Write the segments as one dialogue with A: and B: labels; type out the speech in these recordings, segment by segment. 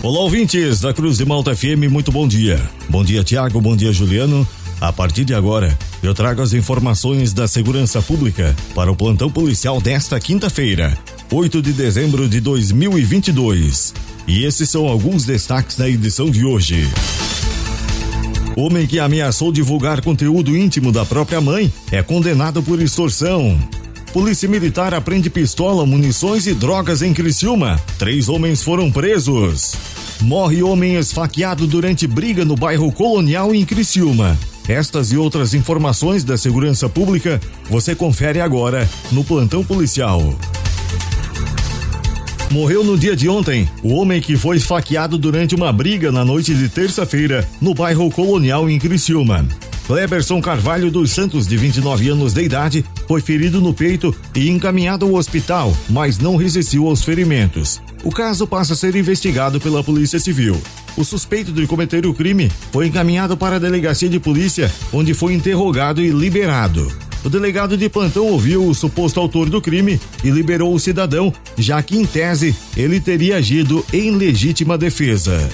A: Olá, ouvintes da Cruz de Malta FM, muito bom dia. Bom dia, Tiago, bom dia, Juliano. A partir de agora, eu trago as informações da segurança pública para o plantão policial desta quinta-feira, 8 de dezembro de 2022. E esses são alguns destaques da edição de hoje. Homem que ameaçou divulgar conteúdo íntimo da própria mãe é condenado por extorsão. Polícia Militar aprende pistola, munições e drogas em Criciúma. Três homens foram presos. Morre homem esfaqueado durante briga no bairro Colonial em Criciúma. Estas e outras informações da segurança pública você confere agora no plantão policial. Morreu no dia de ontem o homem que foi esfaqueado durante uma briga na noite de terça-feira no bairro Colonial em Criciúma. Cleberson Carvalho dos Santos, de 29 anos de idade, foi ferido no peito e encaminhado ao hospital, mas não resistiu aos ferimentos. O caso passa a ser investigado pela Polícia Civil. O suspeito de cometer o crime foi encaminhado para a delegacia de polícia, onde foi interrogado e liberado. O delegado de plantão ouviu o suposto autor do crime e liberou o cidadão, já que, em tese, ele teria agido em legítima defesa.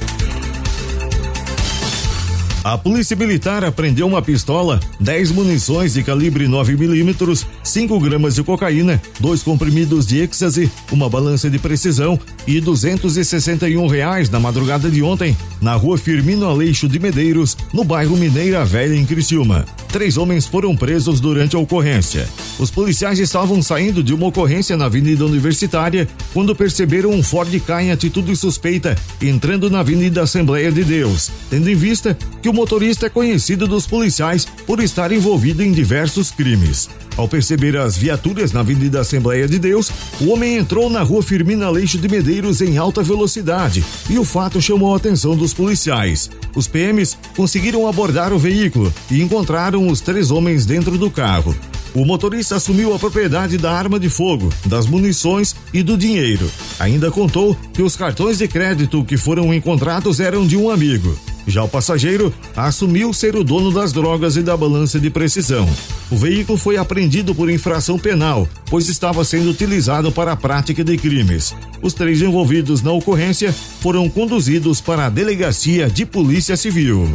A: A Polícia Militar apreendeu uma pistola, 10 munições de calibre 9mm, 5 gramas de cocaína, dois comprimidos de êxtase, uma balança de precisão e 261 reais na madrugada de ontem, na rua Firmino Aleixo de Medeiros, no bairro Mineira Velha, em Criciúma. Três homens foram presos durante a ocorrência. Os policiais estavam saindo de uma ocorrência na Avenida Universitária quando perceberam um Ford Ka em atitude suspeita entrando na Avenida Assembleia de Deus, tendo em vista que o motorista é conhecido dos policiais por estar envolvido em diversos crimes. Ao perceber as viaturas na Avenida Assembleia de Deus, o homem entrou na rua Firmina Leixo de Medeiros em alta velocidade e o fato chamou a atenção dos policiais. Os PMs conseguiram abordar o veículo e encontraram os três homens dentro do carro. O motorista assumiu a propriedade da arma de fogo, das munições e do dinheiro. Ainda contou que os cartões de crédito que foram encontrados eram de um amigo. Já o passageiro assumiu ser o dono das drogas e da balança de precisão. O veículo foi apreendido por infração penal, pois estava sendo utilizado para a prática de crimes. Os três envolvidos na ocorrência foram conduzidos para a delegacia de Polícia Civil.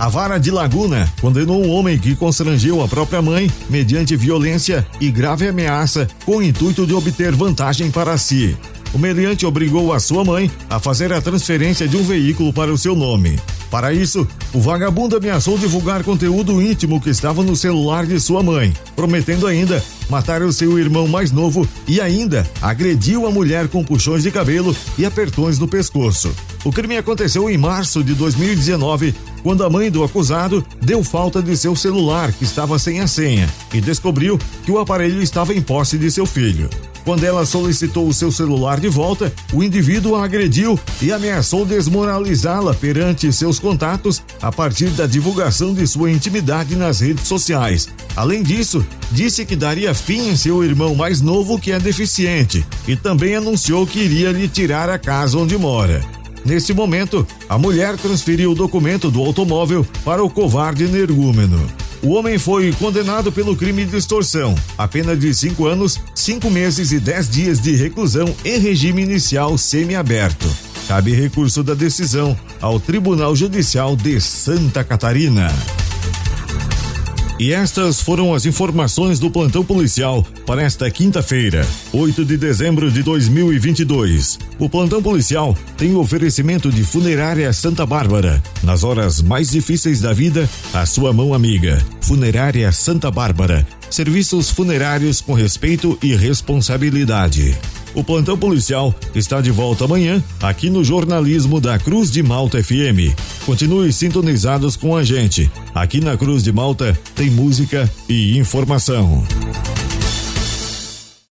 A: A vara de Laguna condenou um homem que constrangeu a própria mãe mediante violência e grave ameaça com o intuito de obter vantagem para si o meliante obrigou a sua mãe a fazer a transferência de um veículo para o seu nome. Para isso, o vagabundo ameaçou divulgar conteúdo íntimo que estava no celular de sua mãe, prometendo ainda matar o seu irmão mais novo e ainda agrediu a mulher com puxões de cabelo e apertões no pescoço. O crime aconteceu em março de 2019, quando a mãe do acusado deu falta de seu celular, que estava sem a senha, e descobriu que o aparelho estava em posse de seu filho. Quando ela solicitou o seu celular de volta, o indivíduo a agrediu e ameaçou desmoralizá-la perante seus contatos a partir da divulgação de sua intimidade nas redes sociais. Além disso, disse que daria fim em seu irmão mais novo que é deficiente e também anunciou que iria lhe tirar a casa onde mora. Nesse momento, a mulher transferiu o documento do automóvel para o covarde energúmeno. O homem foi condenado pelo crime de extorsão, a pena de cinco anos, cinco meses e dez dias de reclusão em regime inicial semiaberto. Cabe recurso da decisão ao Tribunal Judicial de Santa Catarina. E estas foram as informações do plantão policial para esta quinta-feira, 8 de dezembro de 2022. O plantão policial tem oferecimento de Funerária Santa Bárbara. Nas horas mais difíceis da vida, a sua mão amiga. Funerária Santa Bárbara. Serviços funerários com respeito e responsabilidade. O plantão policial está de volta amanhã aqui no jornalismo da Cruz de Malta FM. Continue sintonizados com a gente. Aqui na Cruz de Malta tem música e informação.